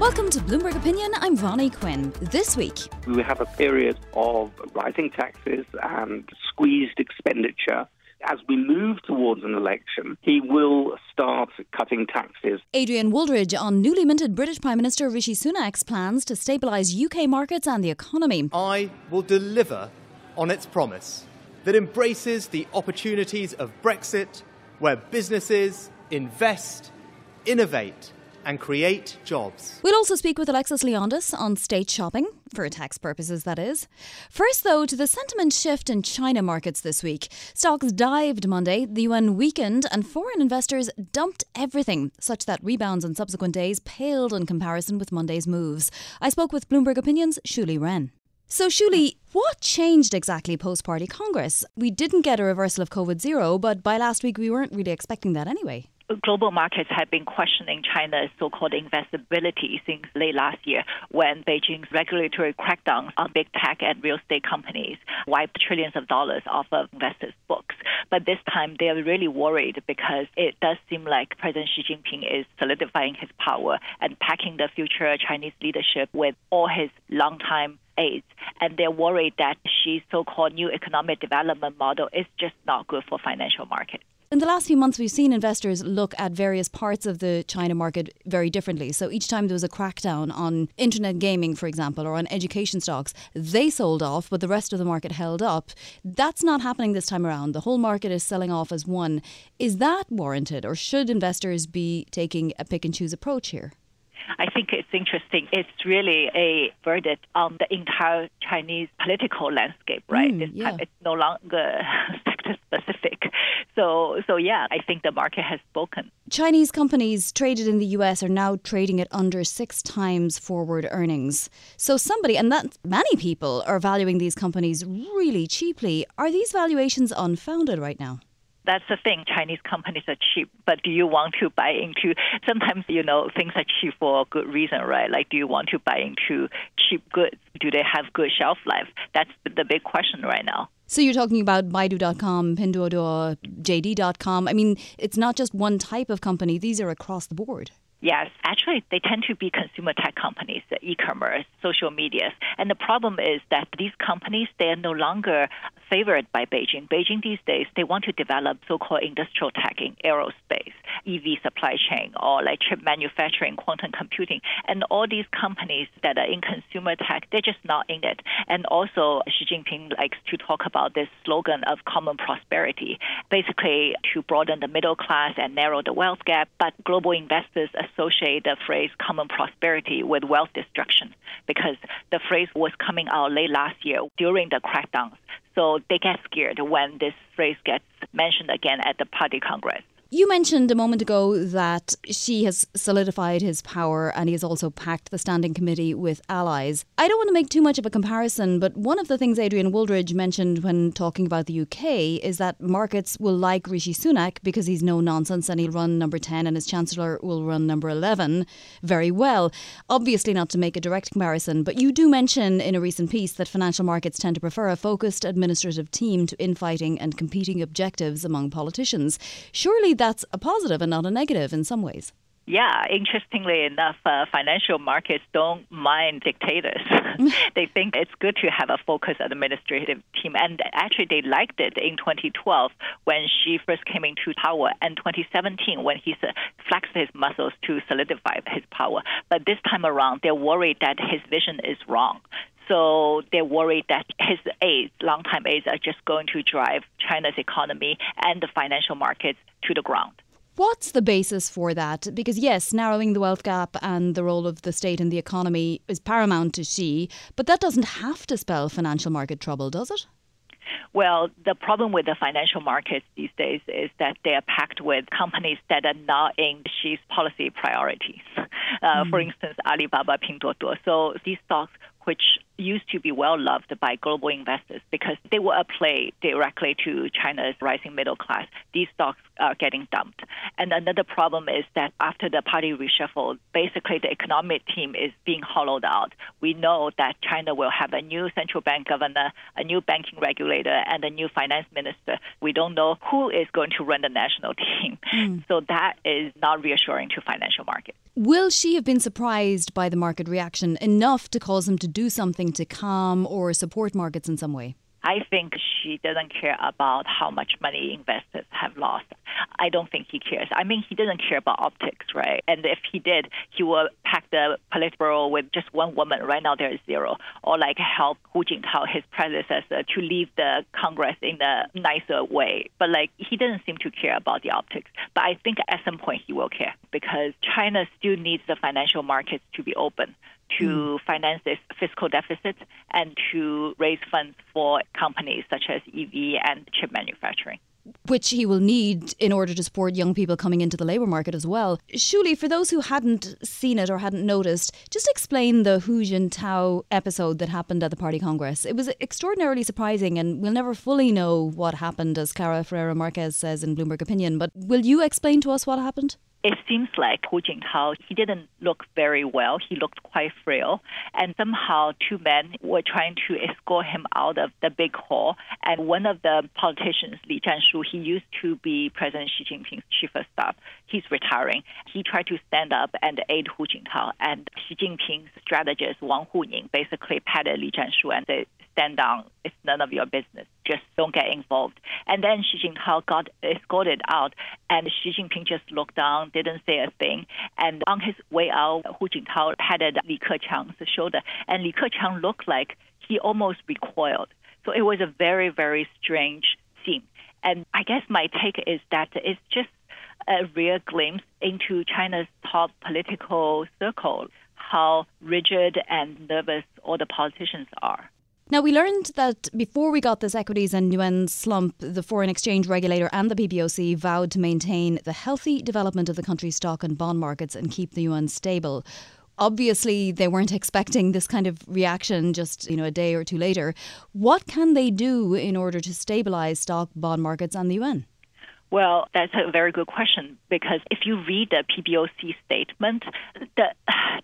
Welcome to Bloomberg Opinion. I'm Vonnie Quinn. This week, we have a period of rising taxes and squeezed expenditure. As we move towards an election, he will start cutting taxes. Adrian Wooldridge on newly minted British Prime Minister Rishi Sunak's plans to stabilise UK markets and the economy. I will deliver on its promise that embraces the opportunities of Brexit, where businesses invest, innovate, and create jobs. We'll also speak with Alexis Leondis on state shopping, for tax purposes, that is. First, though, to the sentiment shift in China markets this week. Stocks dived Monday, the yuan weakened, and foreign investors dumped everything, such that rebounds in subsequent days paled in comparison with Monday's moves. I spoke with Bloomberg Opinion's Shuli Ren. So, Shuli, what changed exactly post party Congress? We didn't get a reversal of COVID zero, but by last week we weren't really expecting that anyway global markets have been questioning China's so-called investability since late last year when Beijing's regulatory crackdown on big tech and real estate companies wiped trillions of dollars off of investors' books. But this time they are really worried because it does seem like President Xi Jinping is solidifying his power and packing the future Chinese leadership with all his longtime aides, and they're worried that Xi's so-called new economic development model is just not good for financial markets. In the last few months, we've seen investors look at various parts of the China market very differently. So each time there was a crackdown on internet gaming, for example, or on education stocks, they sold off, but the rest of the market held up. That's not happening this time around. The whole market is selling off as one. Is that warranted, or should investors be taking a pick and choose approach here? I think it's interesting. It's really a verdict on the entire Chinese political landscape, right? Mm, yeah. time it's no longer sector specific. So, so yeah, I think the market has spoken. Chinese companies traded in the US are now trading at under six times forward earnings. So somebody, and that many people are valuing these companies really cheaply. Are these valuations unfounded right now? That's the thing. Chinese companies are cheap, but do you want to buy into? Sometimes you know things are cheap for a good reason, right? Like, do you want to buy into cheap goods? Do they have good shelf life? That's the big question right now. So you're talking about Baidu.com, Pinduoduo, JD.com. I mean, it's not just one type of company; these are across the board. Yes, actually, they tend to be consumer tech companies, e-commerce, social medias, and the problem is that these companies they are no longer favored by Beijing. Beijing these days they want to develop so-called industrial tech in aerospace, EV supply chain, or like chip manufacturing, quantum computing, and all these companies that are in consumer tech they're just not in it. And also, Xi Jinping likes to talk about this slogan of common prosperity, basically to broaden the middle class and narrow the wealth gap. But global investors associate the phrase common prosperity with wealth destruction because the phrase was coming out late last year during the crackdowns. So they get scared when this phrase gets mentioned again at the party congress. You mentioned a moment ago that Xi has solidified his power and he has also packed the standing committee with allies. I don't want to make too much of a comparison, but one of the things Adrian Wooldridge mentioned when talking about the UK is that markets will like Rishi Sunak because he's no nonsense and he'll run number 10 and his chancellor will run number 11 very well. Obviously, not to make a direct comparison, but you do mention in a recent piece that financial markets tend to prefer a focused administrative team to infighting and competing objectives among politicians. Surely that's a positive and not a negative in some ways. Yeah, interestingly enough, uh, financial markets don't mind dictators. they think it's good to have a focused administrative team. And actually, they liked it in 2012 when Xi first came into power, and 2017 when he flexed his muscles to solidify his power. But this time around, they're worried that his vision is wrong. So they're worried that his aides, longtime aides, are just going to drive China's economy and the financial markets to the ground. What's the basis for that? Because, yes, narrowing the wealth gap and the role of the state in the economy is paramount to Xi, but that doesn't have to spell financial market trouble, does it? Well, the problem with the financial markets these days is that they are packed with companies that are not in Xi's policy priorities. Uh, mm. For instance, Alibaba, Pinduoduo. So these stocks which used to be well loved by global investors because they were a play directly to China's rising middle class. These stocks are getting dumped. And another problem is that after the party reshuffle, basically the economic team is being hollowed out. We know that China will have a new central bank governor, a new banking regulator, and a new finance minister. We don't know who is going to run the national team. Mm. So that is not reassuring to financial markets. Will Xi have been surprised by the market reaction enough to cause him to do something to calm or support markets in some way? I think Xi doesn't care about how much money investors have lost. I don't think he cares. I mean, he doesn't care about optics, right? And if he did, he would pack the Politburo with just one woman. Right now, there is zero. Or like help Hu Jintao, his predecessor, to leave the Congress in a nicer way. But like, he doesn't seem to care about the optics. But I think at some point he will care because China still needs the financial markets to be open to mm. finance its fiscal deficit and to raise funds for companies such as EV and chip manufacturing which he will need in order to support young people coming into the labour market as well. Surely, for those who hadn't seen it or hadn't noticed, just explain the Hu Jintao episode that happened at the party congress. It was extraordinarily surprising, and we'll never fully know what happened, as Clara Ferreira Marques says in Bloomberg Opinion. But will you explain to us what happened? It seems like Hu Jintao, he didn't look very well. He looked quite frail. And somehow two men were trying to escort him out of the big hall. And one of the politicians, Li Zhanshu, he used to be President Xi Jinping's chief of staff. He's retiring. He tried to stand up and aid Hu Jintao. And Xi Jinping's strategist, Wang Huning, basically patted Li Zhanshu and said, stand down. It's none of your business. Just don't get involved. And then Xi Jinping got escorted out, and Xi Jinping just looked down, didn't say a thing. And on his way out, Hu Jintao patted Li Keqiang's shoulder, and Li Keqiang looked like he almost recoiled. So it was a very, very strange scene. And I guess my take is that it's just a real glimpse into China's top political circle, how rigid and nervous all the politicians are. Now, we learned that before we got this equities and yuan slump, the foreign exchange regulator and the PBOC vowed to maintain the healthy development of the country's stock and bond markets and keep the yuan stable. Obviously, they weren't expecting this kind of reaction just you know a day or two later. What can they do in order to stabilize stock, bond markets, and the yuan? Well, that's a very good question because if you read the PBOC statement, the,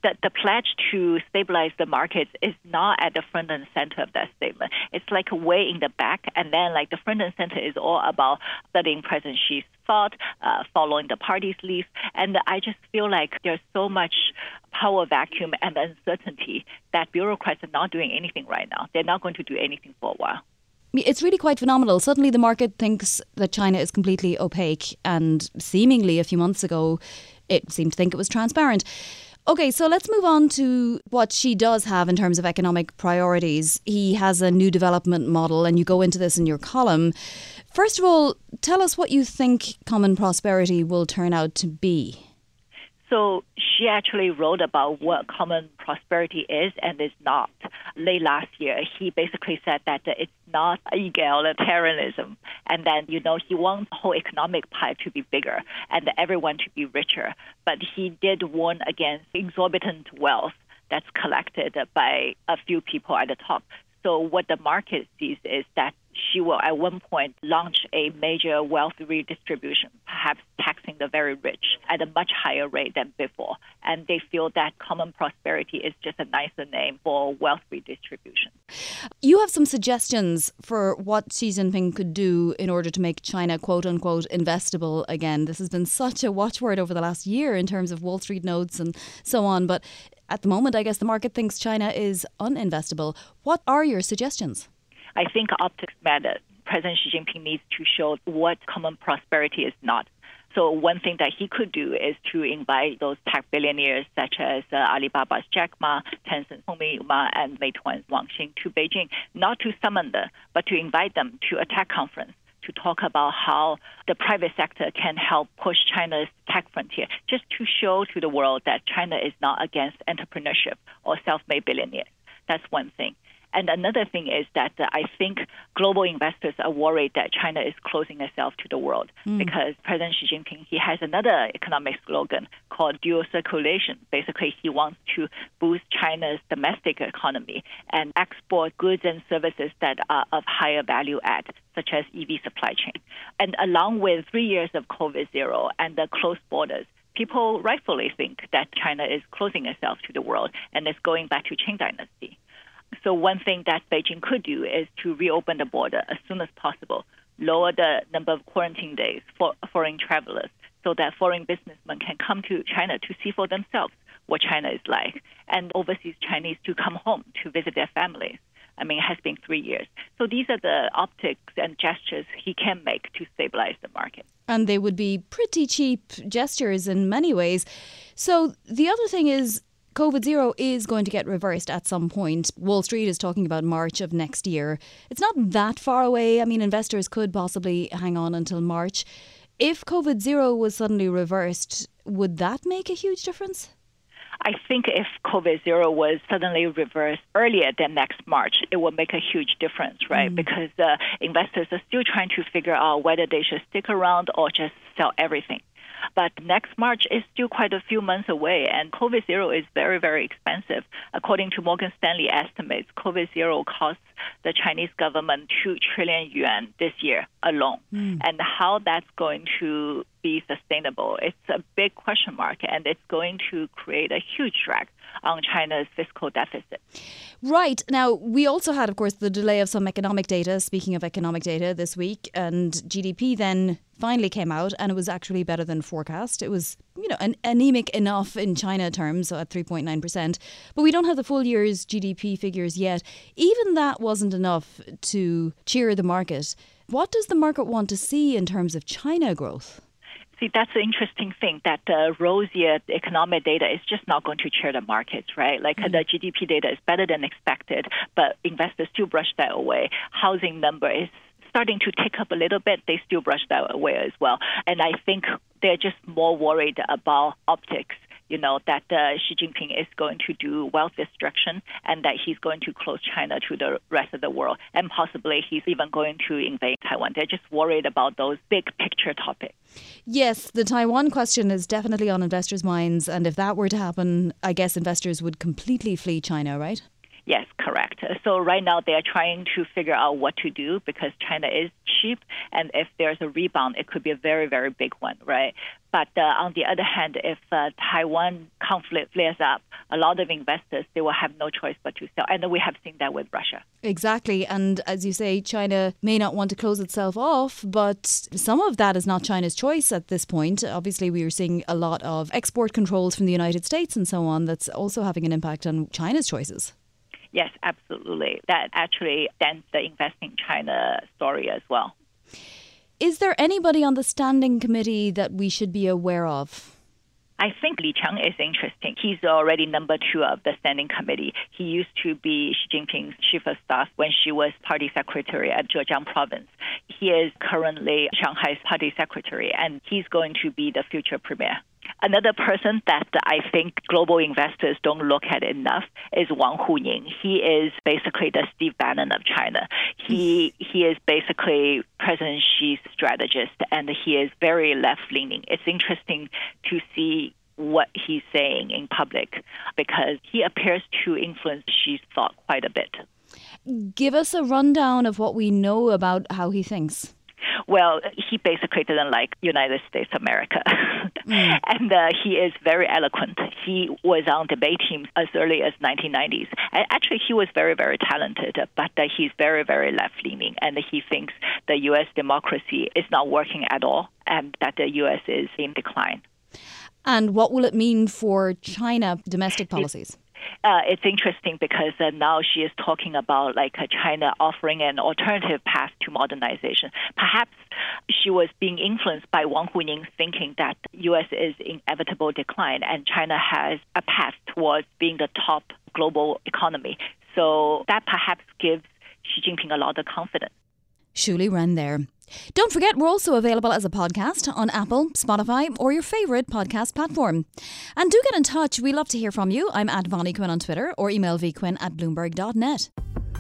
the, the pledge to stabilize the markets is not at the front and center of that statement. It's like way in the back, and then like the front and center is all about studying President Xi's thought, uh, following the party's lead, and I just feel like there's so much power vacuum and uncertainty that bureaucrats are not doing anything right now. They're not going to do anything for a while it's really quite phenomenal. Suddenly, the market thinks that China is completely opaque, and seemingly a few months ago, it seemed to think it was transparent. Okay, so let's move on to what Xi does have in terms of economic priorities. He has a new development model, and you go into this in your column. First of all, tell us what you think common prosperity will turn out to be. So Xi actually wrote about what common prosperity is and is not. Late last year, he basically said that it's not egalitarianism, and then you know he wants the whole economic pie to be bigger and everyone to be richer. But he did warn against exorbitant wealth that's collected by a few people at the top. So what the market sees is that Xi will at one point launch a major wealth redistribution, perhaps taxing the very rich at a much higher rate than before. And they feel that common prosperity is just a nicer name for wealth redistribution. You have some suggestions for what Xi Jinping could do in order to make China, quote unquote, investable again. This has been such a watchword over the last year in terms of Wall Street notes and so on. But at the moment, I guess the market thinks China is uninvestable. What are your suggestions? I think optics matter. President Xi Jinping needs to show what common prosperity is not. So one thing that he could do is to invite those tech billionaires such as uh, Alibaba's Jack Ma, Tencent's Hongming Ma, and Meituan's Wang Xing to Beijing, not to summon them, but to invite them to a tech conference to talk about how the private sector can help push China's tech frontier, just to show to the world that China is not against entrepreneurship or self-made billionaires. That's one thing. And another thing is that uh, I think global investors are worried that China is closing itself to the world mm. because President Xi Jinping he has another economic slogan called dual circulation. Basically, he wants to boost China's domestic economy and export goods and services that are of higher value add, such as EV supply chain. And along with three years of COVID zero and the closed borders, people rightfully think that China is closing itself to the world and is going back to Qing dynasty. So one thing that Beijing could do is to reopen the border as soon as possible, lower the number of quarantine days for foreign travelers so that foreign businessmen can come to China to see for themselves what China is like, and overseas Chinese to come home to visit their families. I mean, it has been three years. So these are the optics and gestures he can make to stabilize the market. And they would be pretty cheap gestures in many ways. So the other thing is, COVID zero is going to get reversed at some point. Wall Street is talking about March of next year. It's not that far away. I mean, investors could possibly hang on until March. If COVID zero was suddenly reversed, would that make a huge difference? I think if COVID zero was suddenly reversed earlier than next March, it would make a huge difference, right? Mm. Because uh, investors are still trying to figure out whether they should stick around or just sell everything. But next March is still quite a few months away, and COVID zero is very, very expensive. According to Morgan Stanley estimates, COVID zero costs the Chinese government 2 trillion yuan this year alone. Mm. And how that's going to be sustainable, it's a big question mark, and it's going to create a huge drag on China's fiscal deficit. Right. Now, we also had, of course, the delay of some economic data, speaking of economic data this week, and GDP then finally came out and it was actually better than forecast. It was, you know, an, anemic enough in China terms, so at 3.9%. But we don't have the full year's GDP figures yet. Even that wasn't enough to cheer the market. What does the market want to see in terms of China growth? See, that's the interesting thing that the rosier economic data is just not going to cheer the markets, right? Like mm-hmm. the GDP data is better than expected, but investors still brush that away. Housing number is starting to tick up a little bit, they still brush that away as well. And I think they're just more worried about optics you know, that uh, Xi Jinping is going to do wealth destruction and that he's going to close China to the rest of the world. And possibly he's even going to invade Taiwan. They're just worried about those big picture topics. Yes, the Taiwan question is definitely on investors' minds. And if that were to happen, I guess investors would completely flee China, right? Yes, correct. So right now they are trying to figure out what to do because China is cheap, and if there's a rebound, it could be a very, very big one, right? But uh, on the other hand, if uh, Taiwan conflict flares up, a lot of investors they will have no choice but to sell, and we have seen that with Russia. Exactly, and as you say, China may not want to close itself off, but some of that is not China's choice at this point. Obviously, we are seeing a lot of export controls from the United States and so on. That's also having an impact on China's choices. Yes, absolutely. That actually dents the investing China story as well. Is there anybody on the standing committee that we should be aware of? I think Li Qiang is interesting. He's already number two of the standing committee. He used to be Xi Jinping's chief of staff when Xi was party secretary at Zhejiang province. He is currently Shanghai's party secretary, and he's going to be the future premier. Another person that I think global investors don't look at enough is Wang Huning. He is basically the Steve Bannon of China. He he is basically President Xi's strategist, and he is very left leaning. It's interesting to see what he's saying in public because he appears to influence Xi's thought quite a bit. Give us a rundown of what we know about how he thinks. Well, he basically didn't like United States of America, mm. and uh, he is very eloquent. He was on debate teams as early as 1990s. And actually, he was very, very talented, but uh, he's very, very left leaning, and he thinks the U.S. democracy is not working at all, and that the U.S. is in decline. And what will it mean for China domestic policies? Uh, it's interesting because uh, now Xi is talking about like uh, China offering an alternative path to modernization. Perhaps Xi was being influenced by Wang Huning's thinking that U.S. is inevitable decline and China has a path towards being the top global economy. So that perhaps gives Xi Jinping a lot of confidence. Shuli Ren there. Don't forget, we're also available as a podcast on Apple, Spotify, or your favourite podcast platform. And do get in touch. We love to hear from you. I'm at Vonnie Quinn on Twitter or email vquinn at bloomberg.net.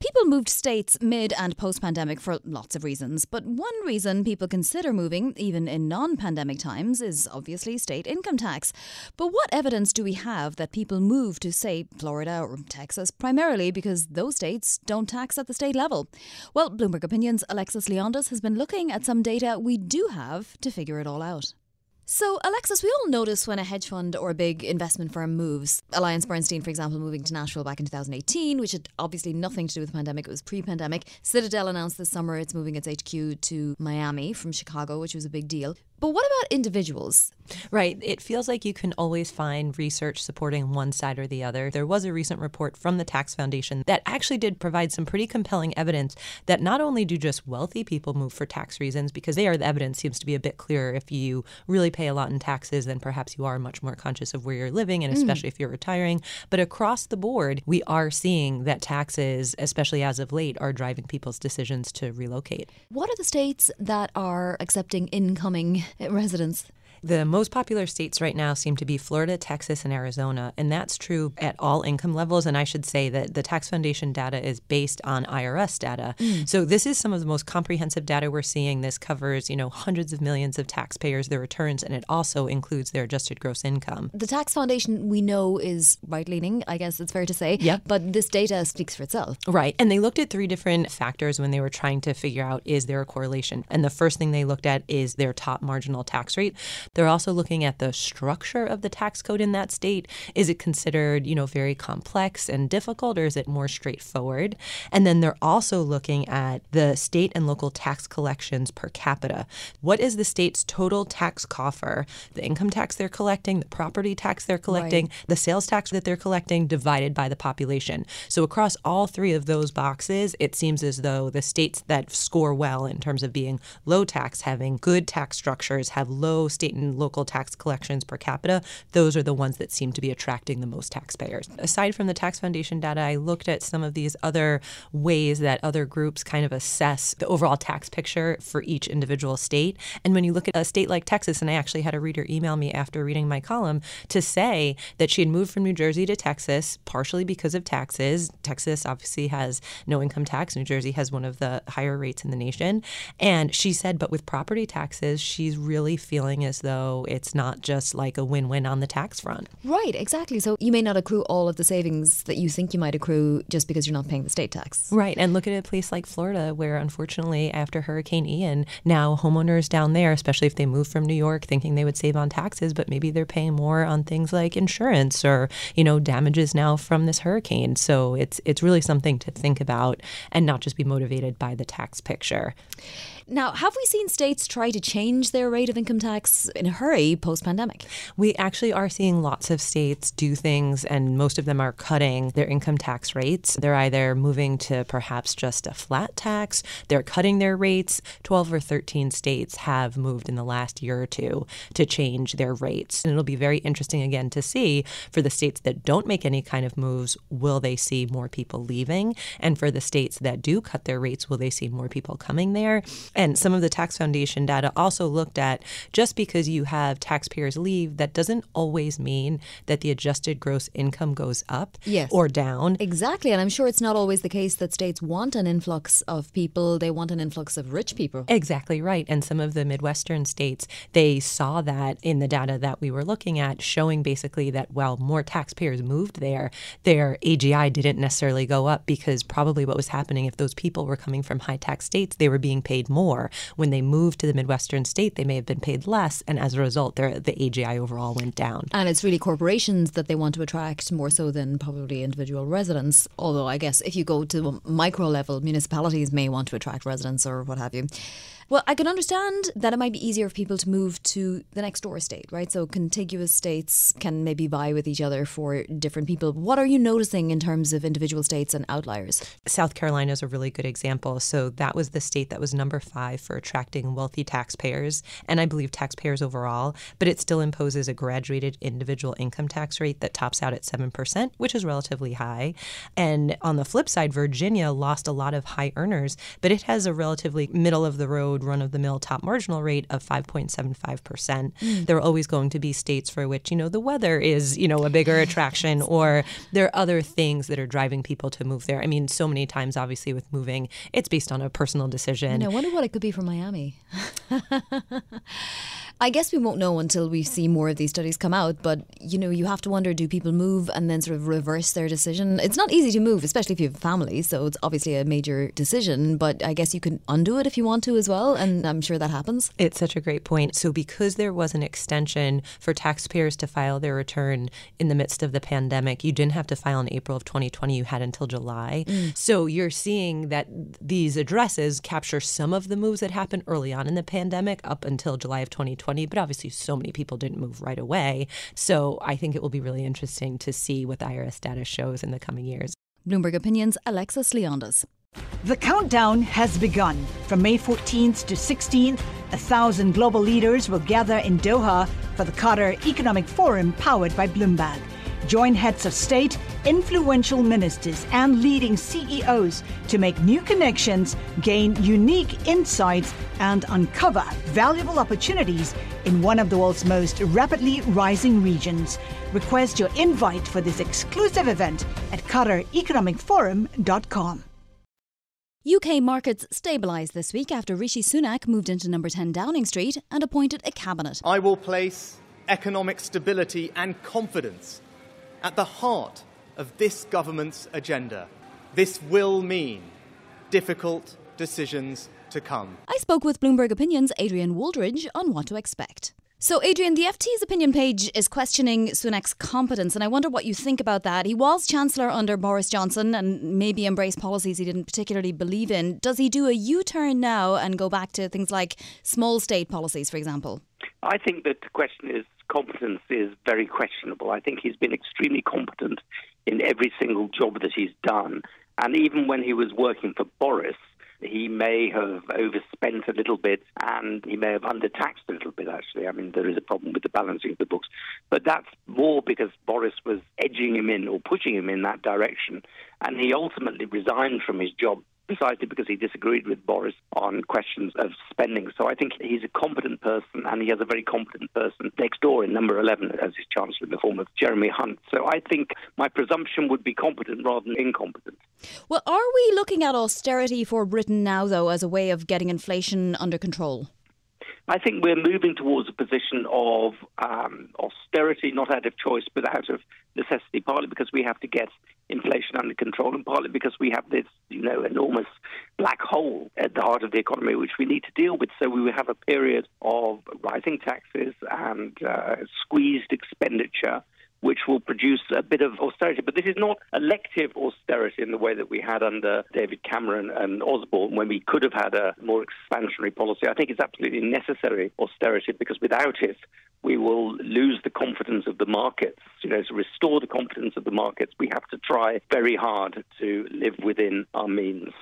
People moved states mid and post pandemic for lots of reasons, but one reason people consider moving, even in non pandemic times, is obviously state income tax. But what evidence do we have that people move to, say, Florida or Texas primarily because those states don't tax at the state level? Well, Bloomberg Opinions' Alexis Leondis has been looking at some data we do have to figure it all out. So, Alexis, we all notice when a hedge fund or a big investment firm moves. Alliance Bernstein, for example, moving to Nashville back in 2018, which had obviously nothing to do with the pandemic, it was pre pandemic. Citadel announced this summer it's moving its HQ to Miami from Chicago, which was a big deal. But what about individuals? Right. It feels like you can always find research supporting one side or the other. There was a recent report from the Tax Foundation that actually did provide some pretty compelling evidence that not only do just wealthy people move for tax reasons, because there the evidence seems to be a bit clearer. If you really pay a lot in taxes, then perhaps you are much more conscious of where you're living, and mm. especially mm. if you're retiring. But across the board, we are seeing that taxes, especially as of late, are driving people's decisions to relocate. What are the states that are accepting incoming residents? The most popular states right now seem to be Florida, Texas, and Arizona, and that's true at all income levels. And I should say that the Tax Foundation data is based on IRS data. Mm. So this is some of the most comprehensive data we're seeing. This covers, you know, hundreds of millions of taxpayers, their returns, and it also includes their adjusted gross income. The Tax Foundation we know is right leaning, I guess it's fair to say. Yeah. But this data speaks for itself. Right. And they looked at three different factors when they were trying to figure out is there a correlation. And the first thing they looked at is their top marginal tax rate. They're also looking at the structure of the tax code in that state. Is it considered, you know, very complex and difficult, or is it more straightforward? And then they're also looking at the state and local tax collections per capita. What is the state's total tax coffer? The income tax they're collecting, the property tax they're collecting, right. the sales tax that they're collecting divided by the population. So across all three of those boxes, it seems as though the states that score well in terms of being low tax, having good tax structures, have low state and local tax collections per capita, those are the ones that seem to be attracting the most taxpayers. Aside from the Tax Foundation data, I looked at some of these other ways that other groups kind of assess the overall tax picture for each individual state. And when you look at a state like Texas, and I actually had a reader email me after reading my column to say that she had moved from New Jersey to Texas, partially because of taxes. Texas obviously has no income tax. New Jersey has one of the higher rates in the nation. And she said, but with property taxes, she's really feeling as though it's not just like a win win on the tax front. Right, exactly. So you may not accrue all of the savings that you think you might accrue just because you're not paying the state tax. Right. And look at a place like Florida, where unfortunately, after Hurricane Ian, now homeowners down there, especially if they move from New York thinking they would save on taxes, but maybe they're paying more on things like insurance or, you know, damages now from this hurricane. So it's it's really something to think about and not just be motivated by the tax picture. Now, have we seen states try to change their rate of income tax in a hurry post pandemic? We actually are seeing lots of states do things, and most of them are cutting their income tax rates. They're either moving to perhaps just a flat tax, they're cutting their rates. 12 or 13 states have moved in the last year or two to change their rates. And it'll be very interesting again to see for the states that don't make any kind of moves, will they see more people leaving? And for the states that do cut their rates, will they see more people coming there? And some of the Tax Foundation data also looked at just because you have taxpayers leave, that doesn't always mean that the adjusted gross income goes up yes. or down. Exactly. And I'm sure it's not always the case that states want an influx of people, they want an influx of rich people. Exactly right. And some of the Midwestern states, they saw that in the data that we were looking at, showing basically that while more taxpayers moved there, their AGI didn't necessarily go up because probably what was happening if those people were coming from high tax states, they were being paid more more. When they moved to the Midwestern state, they may have been paid less, and as a result, their, the AGI overall went down. And it's really corporations that they want to attract more so than probably individual residents. Although I guess if you go to micro level, municipalities may want to attract residents or what have you. Well, I can understand that it might be easier for people to move to the next door state, right? So contiguous states can maybe vie with each other for different people. What are you noticing in terms of individual states and outliers? South Carolina is a really good example. So that was the state that was number five for attracting wealthy taxpayers, and I believe taxpayers overall, but it still imposes a graduated individual income tax rate that tops out at 7%, which is relatively high. And on the flip side, Virginia lost a lot of high earners, but it has a relatively middle of the road, run of the mill top marginal rate of 5.75%. Mm. There are always going to be states for which, you know, the weather is, you know, a bigger attraction or there are other things that are driving people to move there. I mean, so many times, obviously, with moving, it's based on a personal decision. And I wonder what it could be for Miami. I guess we won't know until we see more of these studies come out, but you know, you have to wonder do people move and then sort of reverse their decision? It's not easy to move, especially if you have a family, so it's obviously a major decision, but I guess you can undo it if you want to as well, and I'm sure that happens. It's such a great point. So, because there was an extension for taxpayers to file their return in the midst of the pandemic, you didn't have to file in April of 2020, you had until July. Mm. So, you're seeing that these addresses capture some of the moves that happened early on in the pandemic up until July of 2020 2020, but obviously so many people didn't move right away. So I think it will be really interesting to see what the IRS data shows in the coming years. Bloomberg Opinions, Alexis Leondis. The countdown has begun. From May 14th to 16th, a thousand global leaders will gather in Doha for the Qatar Economic Forum powered by Bloomberg. Join heads of state, influential ministers, and leading CEOs to make new connections, gain unique insights, and uncover valuable opportunities in one of the world's most rapidly rising regions. Request your invite for this exclusive event at QatarEconomicForum.com. UK markets stabilised this week after Rishi Sunak moved into number 10 Downing Street and appointed a cabinet. I will place economic stability and confidence at the heart of this government's agenda. This will mean difficult decisions to come. I spoke with Bloomberg Opinion's Adrian Wooldridge on what to expect. So, Adrian, the FT's opinion page is questioning Sunak's competence, and I wonder what you think about that. He was Chancellor under Boris Johnson and maybe embraced policies he didn't particularly believe in. Does he do a U turn now and go back to things like small state policies, for example? I think that the question is competence is very questionable. I think he's been extremely competent in every single job that he's done. And even when he was working for Boris, he may have overspent a little bit and he may have undertaxed a little bit, actually. I mean, there is a problem with the balancing of the books. But that's more because Boris was edging him in or pushing him in that direction. And he ultimately resigned from his job precisely because he disagreed with Boris on questions of spending. So I think he's a competent person, and he has a very competent person next door in number 11 as his chancellor in the form of Jeremy Hunt. So I think my presumption would be competent rather than incompetent. Well, are we looking at austerity for Britain now, though, as a way of getting inflation under control? I think we're moving towards a position of um, austerity, not out of choice, but out of necessity, partly because we have to get inflation under control, and partly because we have this, you know, enormous black hole at the heart of the economy, which we need to deal with. So we will have a period of rising taxes and uh, squeezed expenditure which will produce a bit of austerity. But this is not elective austerity in the way that we had under David Cameron and Osborne when we could have had a more expansionary policy. I think it's absolutely necessary austerity because without it, we will lose the confidence of the markets. You know, to restore the confidence of the markets, we have to try very hard to live within our means.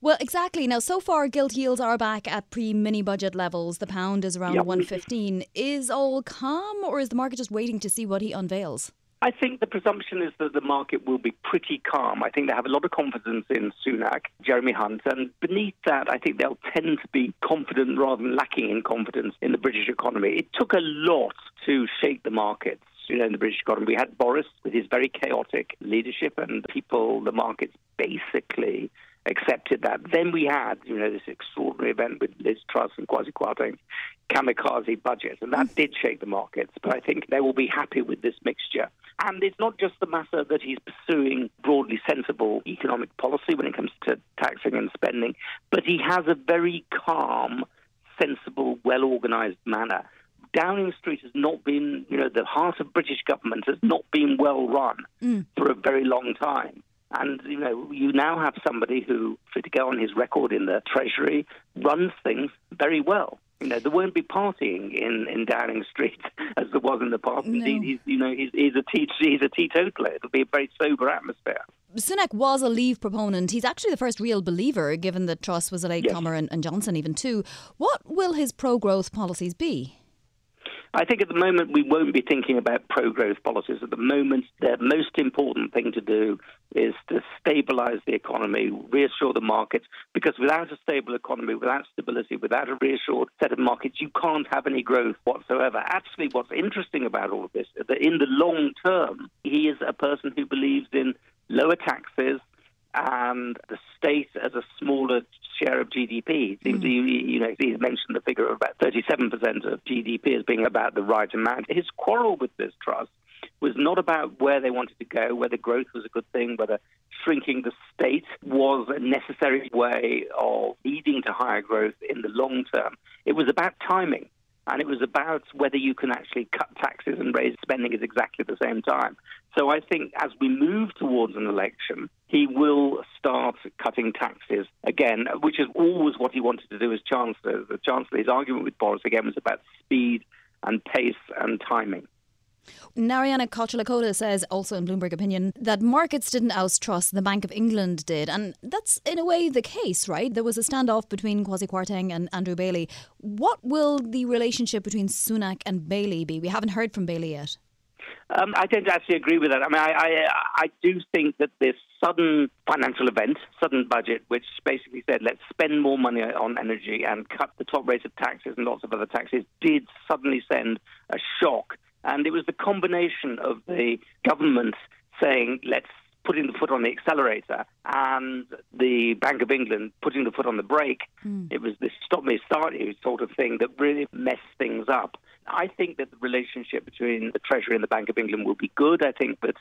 Well, exactly. Now, so far, gilt yields are back at pre mini budget levels. The pound is around yep. 115. Is all calm, or is the market just waiting to see what he unveils? I think the presumption is that the market will be pretty calm. I think they have a lot of confidence in Sunak, Jeremy Hunt, and beneath that, I think they'll tend to be confident rather than lacking in confidence in the British economy. It took a lot to shake the markets you know, in the British economy. We had Boris with his very chaotic leadership, and people, the markets basically accepted that. Then we had, you know, this extraordinary event with Liz Truss and Kwasi Kwarteng's kamikaze budget, and that did shake the markets. But I think they will be happy with this mixture. And it's not just the matter that he's pursuing broadly sensible economic policy when it comes to taxing and spending, but he has a very calm, sensible, well organized manner. Downing Street has not been, you know, the heart of British government has not been well run mm. for a very long time. And, you know, you now have somebody who, for to go on his record in the Treasury, runs things very well. You know, there won't be partying in, in Downing Street as there was in the past. No. Indeed, he's, you know, he's, he's, a te- he's a teetotaler. It'll be a very sober atmosphere. Sunak was a leave proponent. He's actually the first real believer, given that Truss was a latecomer Yes. and, and Johnson even too. What will his pro-growth policies be? I think at the moment we won't be thinking about pro growth policies. At the moment, the most important thing to do is to stabilize the economy, reassure the markets, because without a stable economy, without stability, without a reassured set of markets, you can't have any growth whatsoever. Actually, what's interesting about all of this is that in the long term, he is a person who believes in lower taxes, and the state as a smaller share of GDP. Seems mm. you, you know he's mentioned the figure of about 37% of GDP as being about the right amount. His quarrel with Liz Truss was not about where they wanted to go, whether growth was a good thing, whether shrinking the state was a necessary way of leading to higher growth in the long term. It was about timing. And it was about whether you can actually cut taxes and raise spending at exactly the same time. So I think as we move towards an election, he will start cutting taxes again, which is always what he wanted to do as Chancellor. The Chancellor, his argument with Boris again was about speed and pace and timing. Narayana Kocherlakota says, also in Bloomberg opinion, that markets didn't oust Truss, the Bank of England did. And that's in a way the case, right? There was a standoff between Kwasi Kwarteng and Andrew Bailey. What will the relationship between Sunak and Bailey be? We haven't heard from Bailey yet. Um, I don't actually agree with that. I mean, I, I, I do think that this sudden financial event, sudden budget, which basically said let's spend more money on energy and cut the top rate of taxes and lots of other taxes, did suddenly send a shock. And it was the combination of the government saying let's putting the foot on the accelerator and the Bank of England putting the foot on the brake. Hmm. It was this stop me start you sort of thing that really messed things up. I think that the relationship between the Treasury and the Bank of England will be good. I think that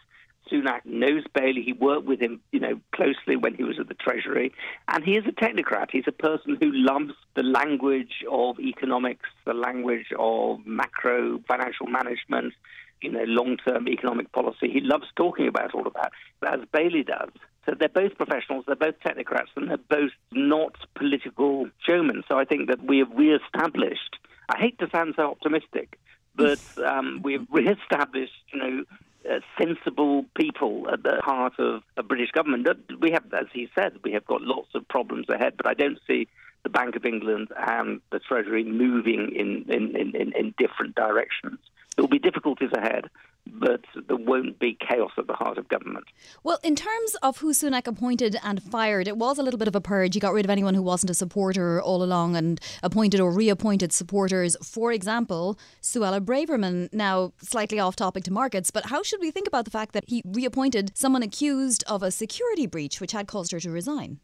Sunak knows Bailey. He worked with him, you know, closely when he was at the Treasury, and he is a technocrat. He's a person who loves the language of economics, the language of macro financial management, you know, long-term economic policy. He loves talking about all of that, as Bailey does. So they're both professionals, they're both technocrats, and they're both not political showmen. So I think that we have re-established. I hate to sound so optimistic, but um, we've re-established, you know, uh, sensible people at the heart of a British government. We have, as he said, we have got lots of problems ahead, but I don't see the Bank of England and the Treasury moving in, in, in, in different directions. There will be difficulties ahead, but there won't be chaos at the heart of government. Well, in terms of who Sunak appointed and fired, it was a little bit of a purge. He got rid of anyone who wasn't a supporter all along and appointed or reappointed supporters. For example, Suella Braverman, now slightly off topic to markets, but how should we think about the fact that he reappointed someone accused of a security breach which had caused her to resign?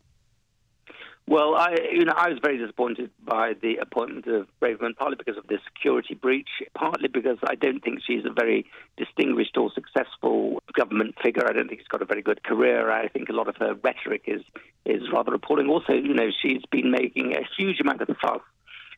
Well, I, you know, I was very disappointed by the appointment of Braverman, partly because of the security breach, partly because I don't think she's a very distinguished or successful government figure. I don't think she's got a very good career. I think a lot of her rhetoric is is rather appalling. Also, you know, she's been making a huge amount of fuss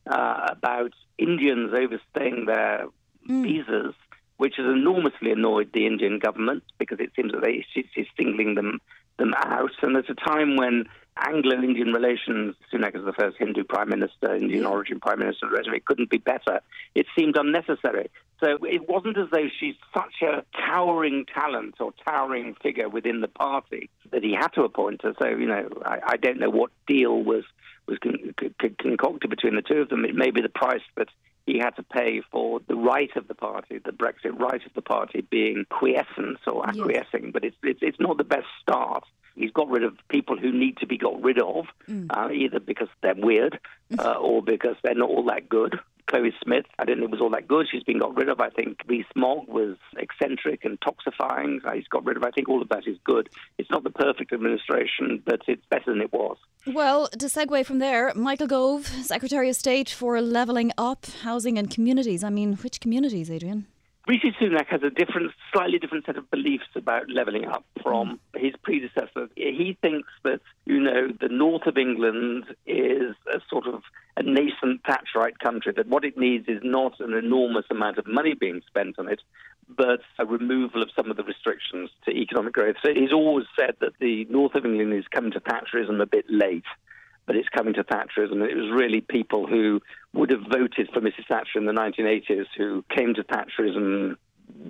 uh, about Indians overstaying their visas, which has enormously annoyed the Indian government because it seems that they, she, she's singling them them out. And there's a time when Anglo-Indian relations, Sunak is the first Hindu prime minister, Indian origin prime minister, it couldn't be better. It seemed unnecessary. So it wasn't as though she's such a towering talent or towering figure within the party that he had to appoint her. So, you know, I, I don't know what deal was, was con- con- concocted between the two of them. It may be the price that he had to pay for the right of the party, the Brexit right of the party being quiescence or acquiescing, but it's, it's, it's not the best start. He's got rid of people who need to be got rid of, uh, either because they're weird uh, or because they're not all that good. Chloe Smith, I didn't think it was all that good. She's been got rid of. I think Rees Mogg was eccentric and toxifying. He's got rid of. I think all of that is good. It's not the perfect administration, but it's better than it was. Well, to segue from there, Michael Gove, Secretary of State for Levelling Up Housing and Communities. I mean, which communities, Adrian? Rishi Sunak has a different, slightly different set of beliefs about levelling up from mm. his predecessor. He thinks that, you know, the north of England is a sort of a nascent Thatcherite country, that what it needs is not an enormous amount of money being spent on it, but a removal of some of the restrictions to economic growth. So he's always said that the north of England is coming to Thatcherism a bit late, but it's coming to Thatcherism. It was really people who would have voted for Mrs. Thatcher in the 1980s who came to Thatcherism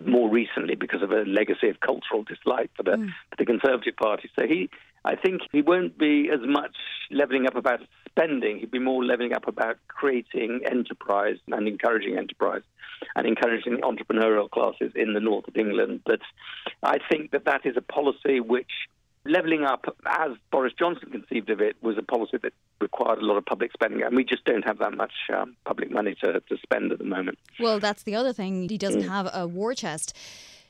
more recently because of a legacy of cultural dislike for the, mm. for the Conservative Party. So he, I think, he won't be as much levelling up about spending. He'd be more levelling up about creating enterprise and encouraging enterprise and encouraging entrepreneurial classes in the north of England. But I think that that is a policy which levelling up, as Boris Johnson conceived of it, was a policy that required a lot of public spending, and we just don't have that much um, public money to, to spend at the moment. Well, that's the other thing. He doesn't mm. have a war chest.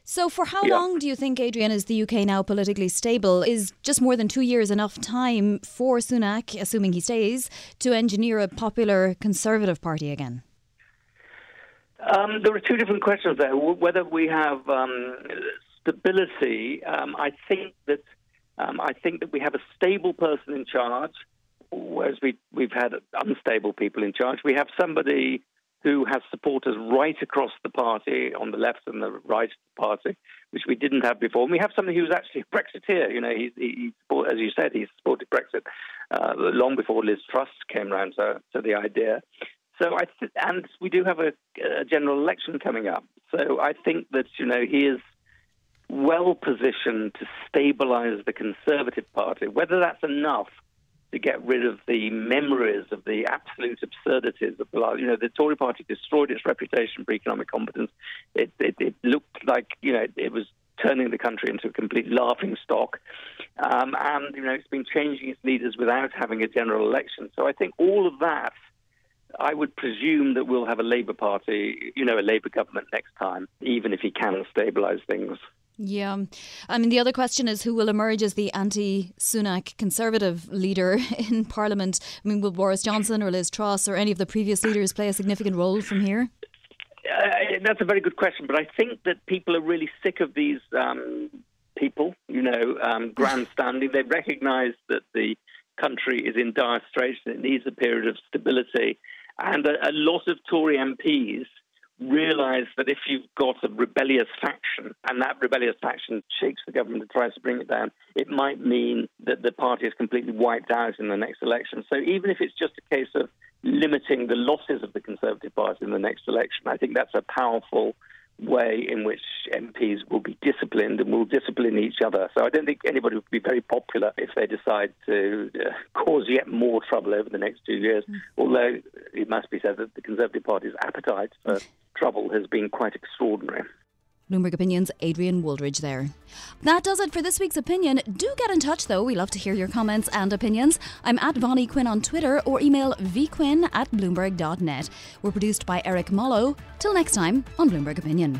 So, for how yeah. long do you think, Adrian, is the UK now politically stable? Is just more than two years enough time for Sunak, assuming he stays, to engineer a popular Conservative Party again? Um, there are two different questions there. Whether we have um, stability, um, I think that um, I think that we have a stable person in charge, whereas we, we've had unstable people in charge. We have somebody who has supporters right across the party, on the left and the right of the party, which we didn't have before. And we have somebody who's actually a Brexiteer. You know, he, he as you said, he supported Brexit uh, long before Liz Truss came around to, to the idea. So I th- and we do have a, a general election coming up. So I think that you know he is well positioned to stabilise the Conservative Party. Whether that's enough to get rid of the memories of the absolute absurdities of the last, you know, the Tory Party destroyed its reputation for economic competence. It, it, it looked like, you know, it was turning the country into a complete laughing stock. Um, and, you know, it's been changing its leaders without having a general election. So I think all of that, I would presume that we'll have a Labour Party, you know, a Labour government next time, even if he can stabilise things. Yeah. I mean, the other question is who will emerge as the anti Sunak Conservative leader in Parliament? I mean, will Boris Johnson or Liz Truss or any of the previous leaders play a significant role from here? Uh, that's a very good question, but I think that people are really sick of these um, people, you know, um, grandstanding. they recognise that the country is in dire straits and it needs a period of stability. And a, a lot of Tory MPs realize that if you've got a rebellious faction and that rebellious faction shakes the government and tries to bring it down, it might mean that the party is completely wiped out in the next election. So even if it's just a case of limiting the losses of the Conservative Party in the next election, I think that's a powerful way in which MPs will be disciplined and will discipline each other. So I don't think anybody would be very popular if they decide to uh, cause yet more trouble over the next two years. Mm. Although it must be said that the Conservative Party's appetite for trouble has been quite extraordinary. Bloomberg Opinions, Adrian Wooldridge there. That does it for this week's opinion. Do get in touch though, we love to hear your comments and opinions. I'm at Vonnie Quinn on Twitter or email vquinn at bloomberg.net. We're produced by Eric Mollo. Till next time on Bloomberg Opinion.